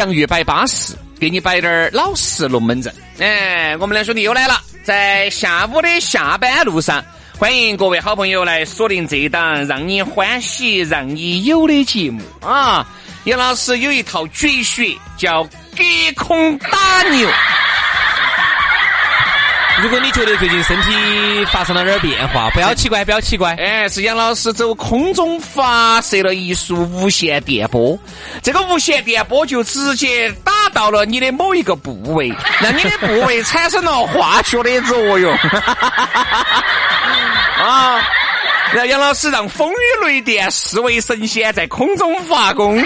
洋芋摆巴适，给你摆点儿老式龙门阵。哎，我们两兄弟又来了，在下午的下班路上，欢迎各位好朋友来锁定这一档让你欢喜、让你有的节目啊！杨老师有一套绝学，叫隔空打牛。如果你觉得最近身体发生了点变化，不要奇怪，不要奇怪。哎，是杨老师走空中发射了一束无线电波，这个无线电波就直接打到了你的某一个部位，让你的部位产生了化学的作用。啊！然后杨老师让风雨雷电四位神仙在空中发功，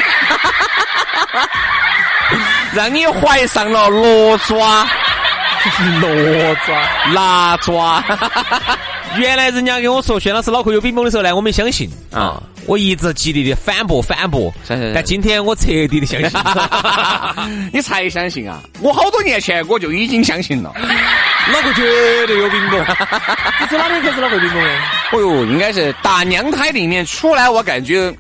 让你怀上了罗抓。罗抓、拿抓，原来人家跟我说轩老师脑壳有冰崩的时候呢，我没相信。啊，我一直极力的反驳反驳，但今天我彻底的相信，你才相信啊？我好多年前我就已经相信了，脑壳绝对有冰崩，你从哪里开始脑壳冰崩的？哦哟，应该是打娘胎里面出来，我感觉。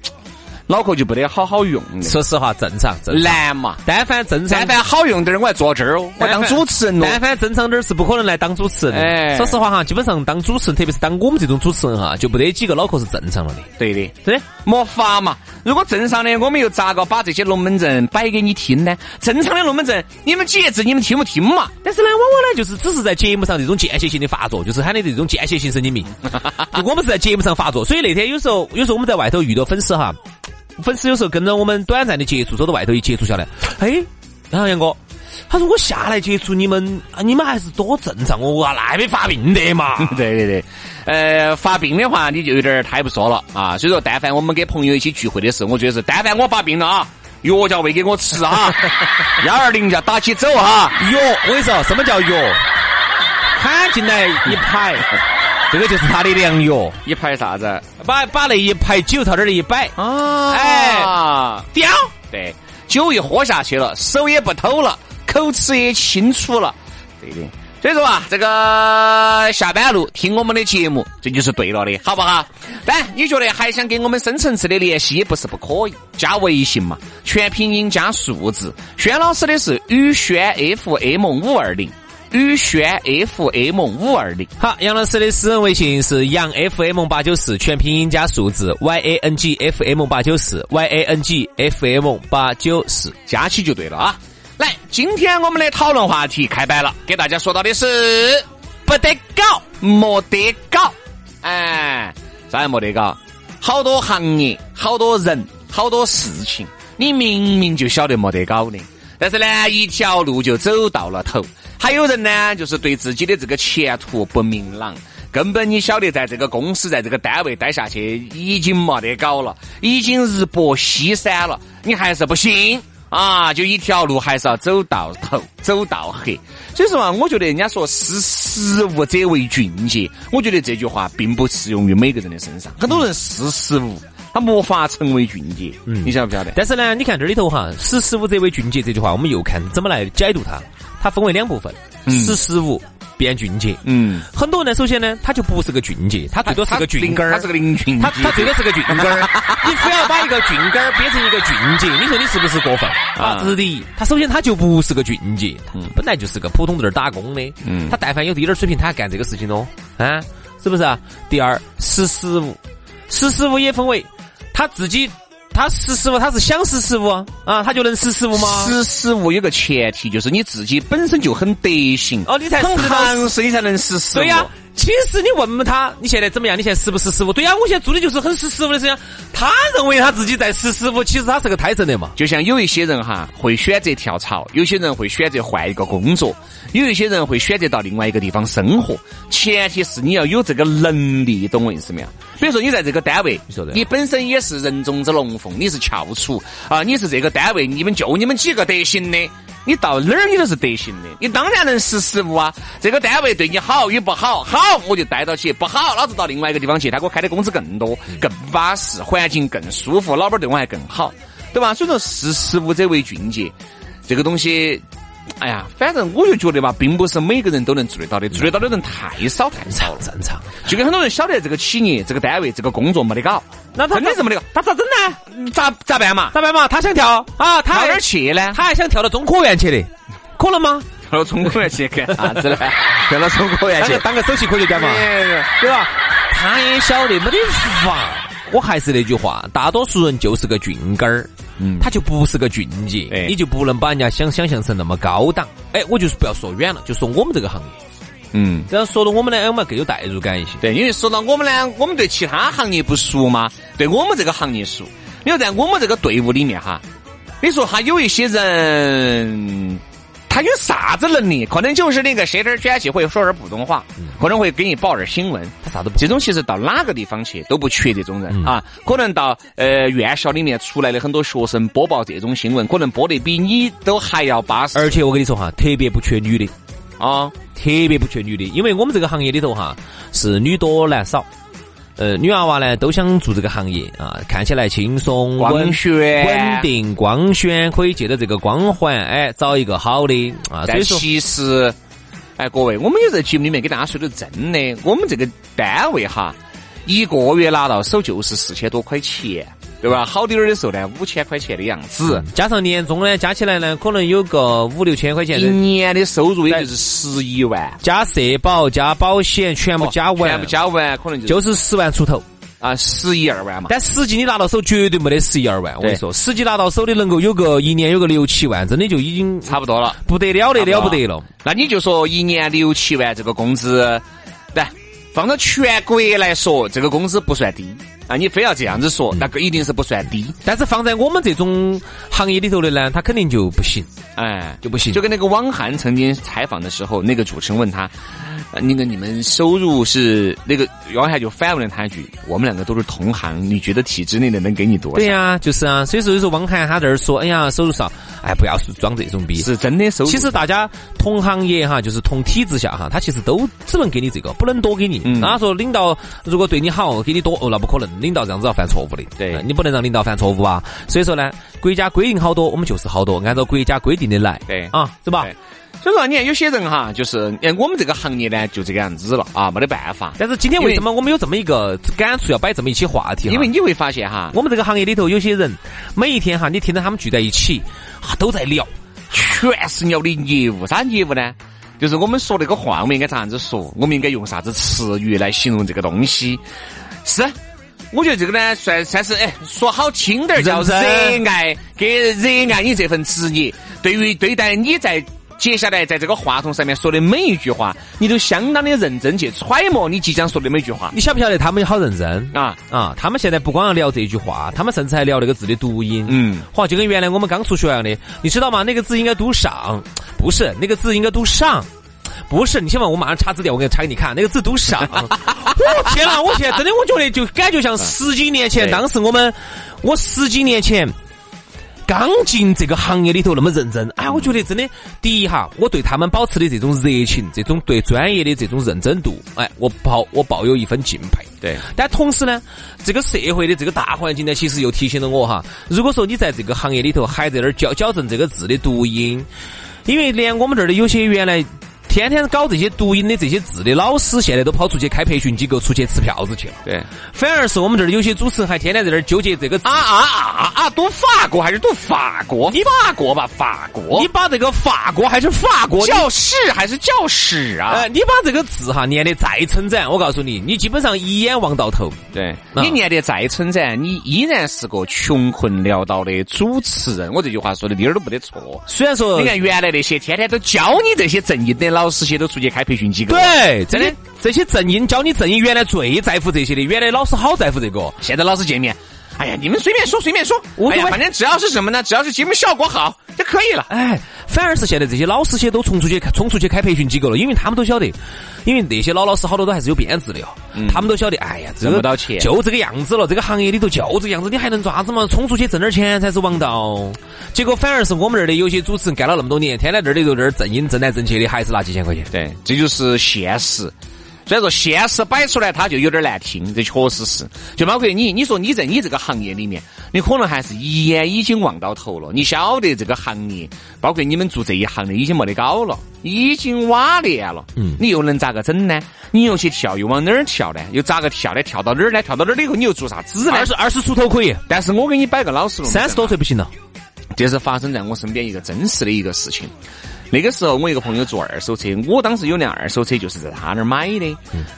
脑壳就不得好好用，说实话，正常，正难嘛。但凡正常，但凡好用点儿，我还坐这儿哦，我当主持人咯。但凡正常点儿是不可能来当主持人。哎，说实话哈，基本上当主持人，特别是当我们这种主持人哈，就不得几个脑壳是正常了的。对的，对，没法嘛。如果正常的，我们又咋个把这些龙门阵摆给你听呢？正常的龙门阵，你们节制，你们听不听嘛？但是呢，往往呢，就是只是在节目上这种间歇性的发作，就是喊的这种间歇性神经病。我们是在节目上发作，所以那天有时候，有时候我们在外头遇到粉丝哈。粉丝有时候跟着我们短暂的接触，走到外头一接触下来，哎，然后杨哥，他说我下来接触你们，你们还是多正常哦，哇，那没发病的嘛？对对对，呃，发病的话你就有点太不说了啊。所以说，但凡我们跟朋友一起聚会的时候，我觉得是，但凡我发病了啊，药叫喂给我吃啊，幺二零叫打起走哈，药，我跟你说，什么叫药？喊进来一排。这个就是他的良药，一排啥子？把把那一排酒朝这儿一摆，啊，哎，叼，对，酒一喝下去了，手也不抖了，口齿也清楚了，对的。所以说啊，这个下班路听我们的节目，这就是对了的，好不好？但你觉得还想跟我们深层次的联系，也不是不可以，加微信嘛，全拼音加数字。轩老师的是宇轩 FM 五二零。宇轩 FM 五二零，好，杨老师的私人微信是杨 FM 八九四，全拼音加数字 Y A N G F M 八九四 Y A N G F M 八九四，加起就对了啊！来，今天我们的讨论话题开摆了，给大家说到的是不得搞，没得搞，哎，啥也没得搞，好多行业，好多人，好多事情，你明明就晓得没得搞的，但是呢，一条路就走到了头。还有人呢，就是对自己的这个前途不明朗，根本你晓得，在这个公司，在这个单位待下去已经没得搞了，已经日薄西山了，你还是不行啊！就一条路，还是要走到头，走到黑。所以说啊，我觉得人家说识时务者为俊杰，我觉得这句话并不适用于每个人的身上。很多人识时务，他没法成为俊杰。嗯，你晓不晓得？但是呢，你看这里头哈，“识时务者为俊杰”这句话，我们又看怎么来解读它。它分为两部分，识时务变俊杰。嗯，很多人呢，首先呢，他就不是个俊杰，他最多是个俊根儿，他是个林俊他他最多是个俊根儿。你非要把一个俊根儿变成一个俊杰，你说你是不是过分啊？这是第一，他首先他就不是个俊杰，本来就是个普通在这儿打工的。嗯，他但凡有滴点儿水平，他还干这个事情咯？啊，是不是啊？第二，识时务。识时务也分为他自己。他识时务，他是想识时务啊，他就能识时务吗？识时务有个前提，就是你自己本身就很德行哦，你才很行势，你才能识时务。对呀。其实你问问他，你现在怎么样？你现在识不识时务？对呀，我现在做的就是很识时务的事情。他认为他自己在识时务，其实他是个胎神的嘛。就像有一些人哈，会选择跳槽；有些人会选择换一个工作；有一些人会选择到另外一个地方生活。前提是你要有这个能力，懂我意思没有？比如说你在这个单位，你你本身也是人中之龙凤，你是翘楚啊，你是这个单位，你们就你们几个得行的。你到哪儿你都是得行的，你当然能识时务啊。这个单位对你好与不好，好我就待到起，不好老子到另外一个地方去，他给我开的工资更多、更巴适，环境更舒服，老板对我还更好，对吧？所以说识时务者为俊杰，这个东西。哎呀，反正我就觉得吧，并不是每个人都能做得到的，做得到的人太少太少了。正常，就跟很多人晓得这个企业、这个单位、这个工作没得搞，那他真的是没得搞，他咋整呢？咋咋办嘛？咋办嘛？他想跳啊，他到哪儿去呢？他还想跳到中科院去的，可能吗？跳到中科院去干啥子呢？跳到中科院去当个首席科学家嘛？对吧？他也晓得没得法。我还是那句话，大多数人就是个俊根儿。嗯，他就不是个俊杰，你就不能把人家想想象成那么高档。哎，我就是不要说远了，就说我们这个行业。嗯，这样说到我们呢，我们更有代入感一些。对，因为说到我们呢，我们对其他行业不熟嘛，对我们这个行业熟。你说在我们这个队伍里面哈，你说还有一些人。他有啥子能力？可能就是那个舌头卷起，会说点普通话，可能会给你报点新闻。他啥都不。这种其实到哪个地方去都不缺这种人啊。可能到呃院校里面出来的很多学生播报这种新闻，可能播得比你都还要巴适。而且我跟你说哈，特别不缺女的啊，特别不缺女的，因为我们这个行业里头哈是女多男少。呃，女娃娃呢都想做这个行业啊，看起来轻松、光鲜、稳定、光鲜，可以借着这个光环，哎，找一个好的啊。但其实，哎，各位，我们也在节目里面给大家说的真的，我们这个单位哈，一个月拿到手就是四千多块钱。对吧？好点儿的时候呢，五千块钱的样子，加上年终呢，加起来呢，可能有个五六千块钱。一年的收入也就是十一万，加社保、加保险，全部加完，全部加完，可能就就是十万出头啊，十一二万嘛。但实际你拿到手绝对没得十一二万，我跟你说，实际拿到手的能够有个一年有个六七万，真的就已经差不多了，不得了的了不得了。那你就说一年六七万这个工资，对，放到全国来说，这个工资不算低。啊，你非要这样子说，那个一定是不算低。但是放在我们这种行业里头的呢，他肯定就不行，哎，就不行。就跟那个汪涵曾经采访的时候，那个主持人问他。那个你们收入是那个，然后就反问了他一句：“我们两个都是同行，你觉得体制内的能给你多少？”对呀，就是啊。所以说，有时候汪涵他这儿说：“哎呀，收入少。”哎，不要装这种逼，是真的收入。其实大家同行业哈，就是同体制下哈，他其实都只能给你这个，不能多给你。他说领导如果对你好，给你多哦，那不可能。领导这样子要犯错误的，对你不能让领导犯错误啊。所以说呢，国家规定好多，我们就是好多，按照国家规定的来。对啊，是吧？所以说，你看有些人哈，就是哎，我们这个行业呢，就这个样子了啊，没得办法。但是今天为什么我们有这么一个感触，要摆这么一期话题？因为你会发现哈，我们这个行业里头有些人，每一天哈，你听到他们聚在一起，都在聊，全是聊的业务。啥业务呢？就是我们说那个话，我们应该咋样子说？我们应该用啥子词语来形容这个东西？是，我觉得这个呢，算算是哎，说好听点叫热爱，给热爱你这份职业。对于对待你在。接下来，在这个话筒上面说的每一句话，你都相当的认真去揣摩你即将说的每一句话。你晓不晓得他们好认真啊啊！他们现在不光要聊这句话，他们甚至还聊那个字的读音。嗯，好，就跟原来我们刚出学一样的，你知道吗？那个字应该读上，不是那个字应该读上，不是。你先问我马上查字典，我给你查给你看，那个字读上。我 天哪！我现在真的，我觉得就感觉像十几年前，当时我们，我十几年前。刚进这个行业里头那么认真，哎，我觉得真的，第一哈，我对他们保持的这种热情，这种对专业的这种认真度，哎，我抱我抱有一份敬佩。对，但同时呢，这个社会的这个大环境呢，其实又提醒了我哈，如果说你在这个行业里头还在那儿矫矫正这个字的读音，因为连我们这儿的有些原来。天天搞这些读音的这些字的老师，现在都跑出去开培训机构，出去吃票子去了。对，反而是我们这儿有些主持人还天天在那儿纠结这个字啊啊啊啊！读法国还是读法国？你法国吧，法国。你把这个法国还是法国教室还是教室啊？呃，你把这个字哈念得再称赞，我告诉你，你基本上一眼望到头。对，你念得再称赞，你依然是个穷困潦倒的主持人。我这句话说的一点儿都不得错。虽然说，你看原来那些天天都教你这些正音的老师些都出去开培训机构。对，真的这些正音教你正音，原来最在乎这些的。原来老师好在乎这个，现在老师见面。哎呀，你们随便说，随便说。哎呀，反正只要是什么呢？只要是节目效果好就可以了。哎，反而是现在这些老师些都冲出去冲出去开培训机构了，因为他们都晓得，因为那些老老师好多都还是有编制的哦。他们都晓得，哎呀，挣不到钱，就这个样子了。这个行业里头就这个样子，你还能做啥子嘛？冲出去挣点钱才是王道。结果反而是我们这儿的有些主持人干了那么多年，天天这儿里头这儿挣音挣来挣去的，还是拿几千块钱。对，这就是现实。所以说，现实摆出来，他就有点难听。这确实是，就包括你，你说你在你这个行业里面，你可能还是一眼已经望到头了。你晓得这个行业，包括你们做这一行的，已经没得搞了，已经瓦裂了。嗯，你又能咋个整呢？你又去跳，又往哪儿跳呢？又咋个跳呢？跳到哪儿呢？跳到哪儿以后，你又做啥子呢？二十二十出头可以，但是我给你摆个老实龙三十多岁不行了。这是发生在我身边一个真实的一个事情。那个时候，我一个朋友做二手车，我当时有辆二手车，就是在他那儿买的。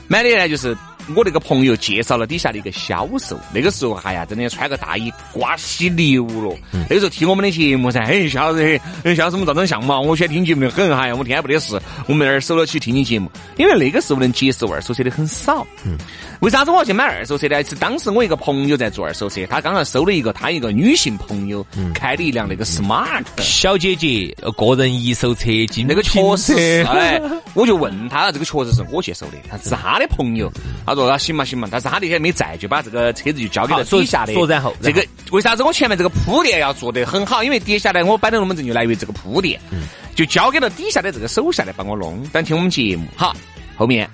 买的呢，就是我那个朋友介绍了底下的一个销售。那个时候，哎呀，真的穿个大衣，瓜稀流了。那个时候听我们的节目噻，嘿，销售，哎，销售们照张相嘛，我喜欢听节目的很，哎呀，我天天不得事，我们那儿守了起听你节目。因为那个时候能接受二手车的很少。嗯。为啥子我要去买二手车呢？是当时我一个朋友在做二手车，他刚刚收了一个他一个女性朋友开的一辆那个 smart 小姐姐个人一手车进那个确实，哎，我就问他，这个确实是我去收的，他是他的朋友，他说啊行嘛行嘛，但是他那天没在，就把这个车子就交给了底下的。说然后，这个为啥子我前面这个铺垫要做得很好？因为接下来我摆的龙门阵就来源于这个铺垫，就交给了底下的这个手下来帮我弄。等听我们节目，哈，后面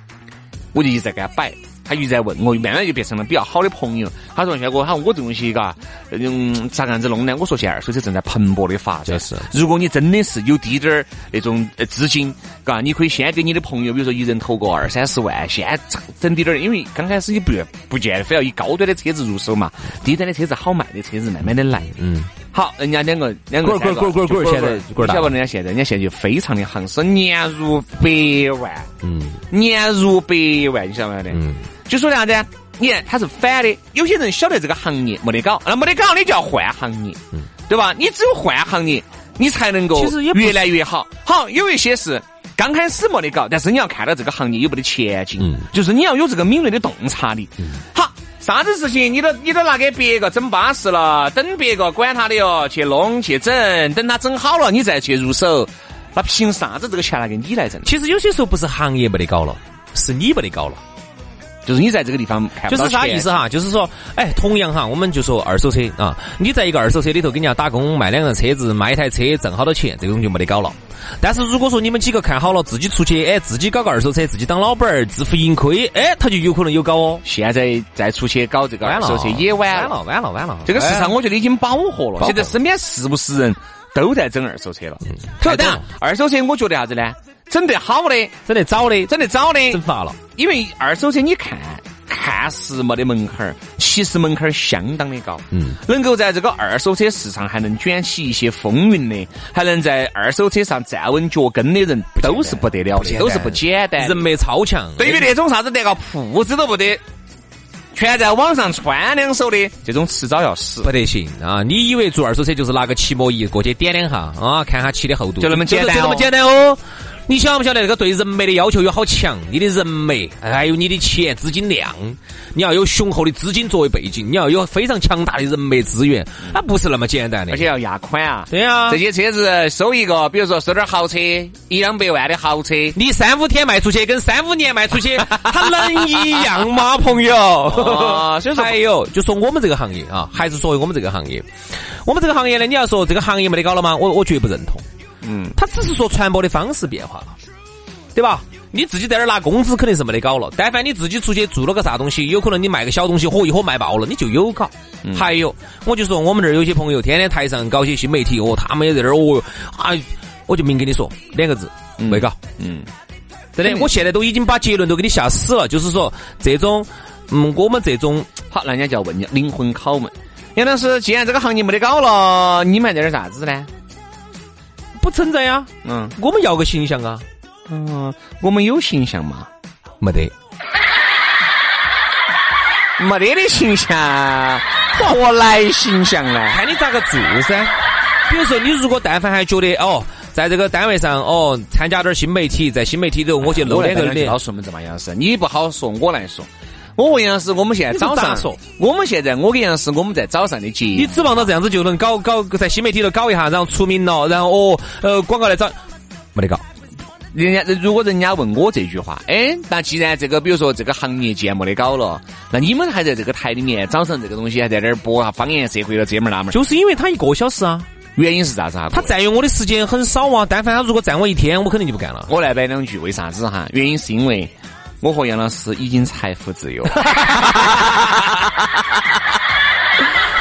我就一直在给他摆。他一直在问我，慢慢就变成了比较好的朋友。他说：“小哥，他我这东西嘎，嗯，咋个样子弄呢？”我说：“现在二手车正在蓬勃的发展。是，如果你真的是有滴点儿那种资金，嘎，你可以先给你的朋友，比如说一人投个二三十万，先整滴点儿。因为刚开始你不不见得非要以高端的车子入手嘛，低端的车子好卖的车子慢慢的来。嗯，好，人家两个两个滚滚滚滚滚，现在滚晓得人家现在，人家现在就非常的行，是年入百万。嗯，年入百万，你晓得没得？嗯。就说啥子？你看他是反的，有些人晓得这个行业没得搞，那没得搞，你就要换行业，嗯对吧？你只有换行业，你才能够越来越好。好，有一些是刚开始没得搞，但是你要看到这个行业有没得前景，嗯就是你要有这个敏锐的洞察力。好，啥子事情你都你都拿给别个整巴适了，等别个管他的哟，去弄去整，等他整好了，你再去入手，那凭啥子这个钱拿给你来挣？其实有些时候不是行业没得搞了，是你没得搞了。就是你在这个地方看就是啥意思哈？就是说，哎，同样哈，我们就说二手车啊，你在一个二手车里头给人家打工卖两辆车子，卖一台车挣好多钱，这种就没得搞了。但是如果说你们几个看好了，自己出去，哎，自己搞个二手车，自己当老板儿，自负盈亏，哎，他就有可能有搞哦。现在再出去搞这个二手车也晚了，晚了，晚了。这个市场我觉得已经饱和了。现在身边是不是人都在整二手车了？对的，二手车我觉得啥子呢？整得好的，整得早的，整得早的，整发了。因为二手车你看，看似没得门槛儿，其实门槛儿相当的高。嗯，能够在这个二手车市场还能卷起一些风云的，还能在二手车上站稳脚跟的人，都是不得了的，都是不简单。人脉超强。对于那种啥子连个铺子都不得，全在网上穿两手的，这种迟早要死。不得行啊！你以为做二手车就是拿个漆膜仪过去点两下啊，看下漆的厚度，就那么简单？就那么简单哦。你晓不晓得那个对人脉的要求有好强？你的人脉，还有你的钱资金量，你要有雄厚的资金作为背景，你要有非常强大的人脉资源，它不是那么简单的。而且要压款啊！对啊，这些车子收一个，比如说收点豪车，一两百万的豪车，你三五天卖出去，跟三五年卖出去，它能一样吗，朋友？所以说，还有就说我们这个行业啊，还是说我们这个行业，我们这个行业呢，你要说这个行业没得搞了吗？我我绝不认同。嗯，他只是说传播的方式变化了，对吧？你自己在那儿拿工资肯定是没得搞了。但凡你自己出去做了个啥东西，有可能你卖个小东西，火一火卖爆了，你就有搞。还有，我就说我们这儿有些朋友天天台上搞些新媒体，哦，他们也在那儿哦，啊，我就明跟你说两个字，没搞。嗯，真的，我现在都已经把结论都给你下死了，就是说这种，嗯，我们这种好，那人家就要问你灵魂拷问。杨老师，既然这个行业没得搞了，你们还在点啥子呢？不存在呀，嗯我们要个形象啊，嗯，我们有形象吗？没得。没得的形象，何来形象呢？看你咋个做噻。比如说，你如果但凡还觉得哦，在这个单位上哦，参加点新媒体，在新媒体里头我去露两个脸，老说们这嘛，杨老师，你不好说，我来说。我问杨老师，我们现在早上说，我们现在我跟杨老师，我们在早上的节目，你指望到这样子就能搞搞在新媒体头搞一下，然后出名了，然后哦呃广告来找，没得搞。人家如果人家问我这句话，哎，那既然这个比如说这个行业既然没得搞了，那你们还在这个台里面早上这个东西还在那儿播啊，方言社会了这门那门，就是因为他一个小时啊，原因是啥子哈？他占用我的时间很少啊。但凡他如果占我一天，我肯定就不干了。我来摆两句，为啥子哈？原因是因为我和杨老师已经财富自由，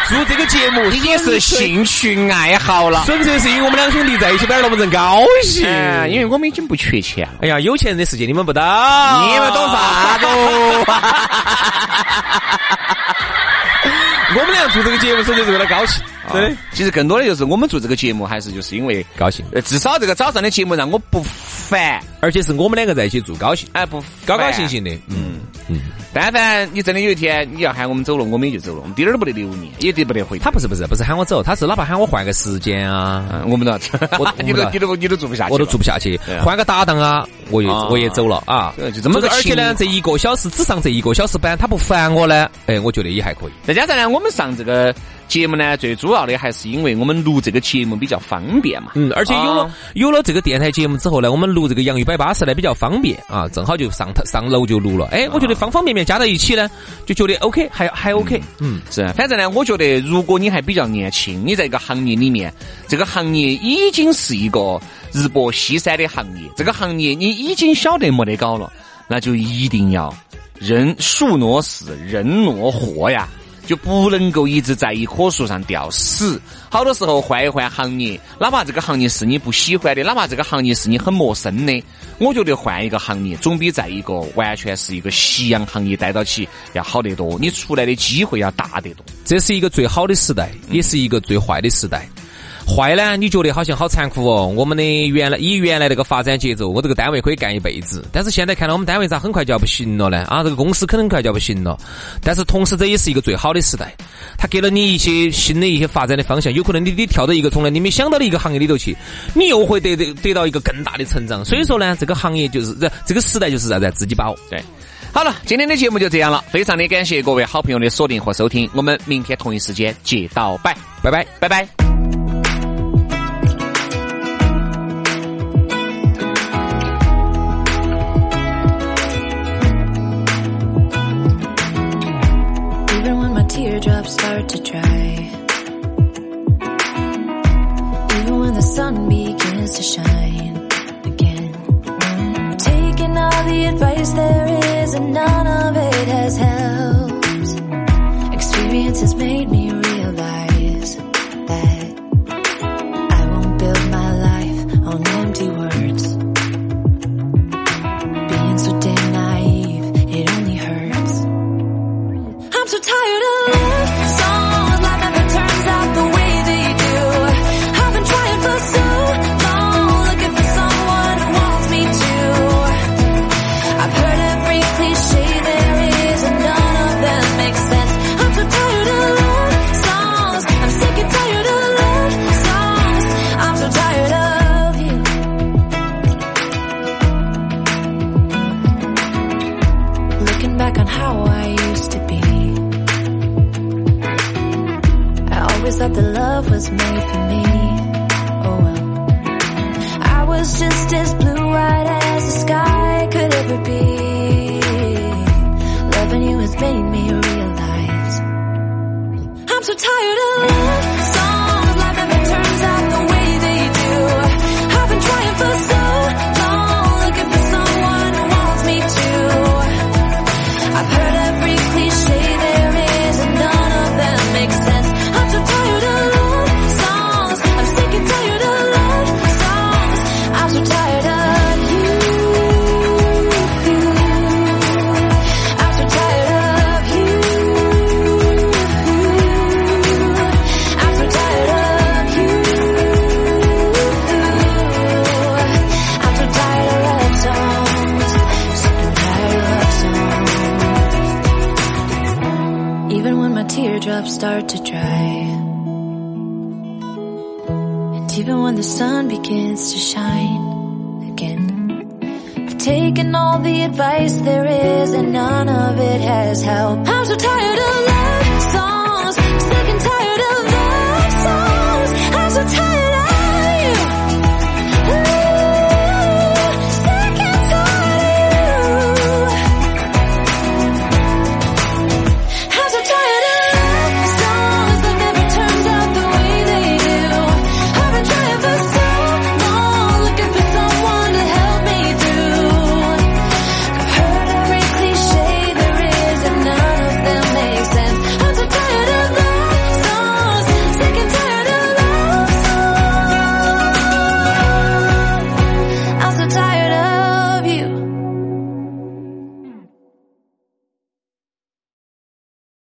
做这个节目已经是兴趣爱好了。纯粹是因为我们两兄弟在一起摆那么人高兴。嗯，因为我们已经不缺钱了。哎呀，有钱人的世界你们不懂，你们懂啥子？我们俩做这个节目纯粹是为了高兴，对。的，其实更多的就是我们做这个节目，还是就是因为高兴，呃，至少这个早上的节目让我不烦，而且是我们两个在一起做高兴，哎，不高高兴兴的，嗯嗯。但凡你真的有一天你要喊我们走了，我们也就走了，我们滴点儿都不得留你，也得不得回。他不是不是不是喊我走，他是哪怕喊我换个时间啊，嗯，我们都要 我 你都你都你都做不下去，我都做不下去。换个搭档啊，我也啊。我也走了啊，就这么个而且呢，这一个小时只上这一个小时班，他不烦我呢，哎，我觉得也还可以。再加上呢，我们上这个节目呢，最主要的还是因为我们录这个节目比较方便嘛。嗯，而且有了、啊有了这个电台节目之后呢，我们录这个洋芋摆巴士呢比较方便啊，正好就上头上楼就录了。哎，我觉得方方面面加在一起呢，就觉得 OK，还还 OK。嗯，是，反正呢，我觉得如果你还比较年轻，你在一个行业里面，这个行业已经是一个日薄西山的行业，这个行业你已经晓得没得搞了，那就一定要人树挪死，人挪活呀。就不能够一直在一棵树上吊死。好多时候换一换行业，哪怕这个行业是你不喜欢的，哪怕这个行业是你很陌生的，我觉得换一个行业总比在一个完全是一个夕阳行业待到起要好得多，你出来的机会要大得多。这是一个最好的时代，也是一个最坏的时代。坏呢，你觉得好像好残酷哦。我们的原来以原来那个发展节奏，我这个单位可以干一辈子。但是现在看到我们单位咋很快就要不行了呢？啊，这个公司可能很快就要不行了。但是同时这也是一个最好的时代，它给了你一些新的一些发展的方向。有可能你你跳到一个从来你没想到的一个行业里头去，你又会得得得到一个更大的成长。所以说呢，这个行业就是这这个时代就是啥子？自己把握。对，好了，今天的节目就这样了，非常的感谢各位好朋友的锁定和收听，我们明天同一时间接到拜，拜拜。拜拜。Teardrops start to dry. Even when the sun begins to shine again. Taking all the advice there is, and none of it has helped. Experience has made me Always thought the love was made for me. Oh well. I was just as blue-eyed as the sky could ever be. Loving you has made me realize I'm so tired of love it has helped.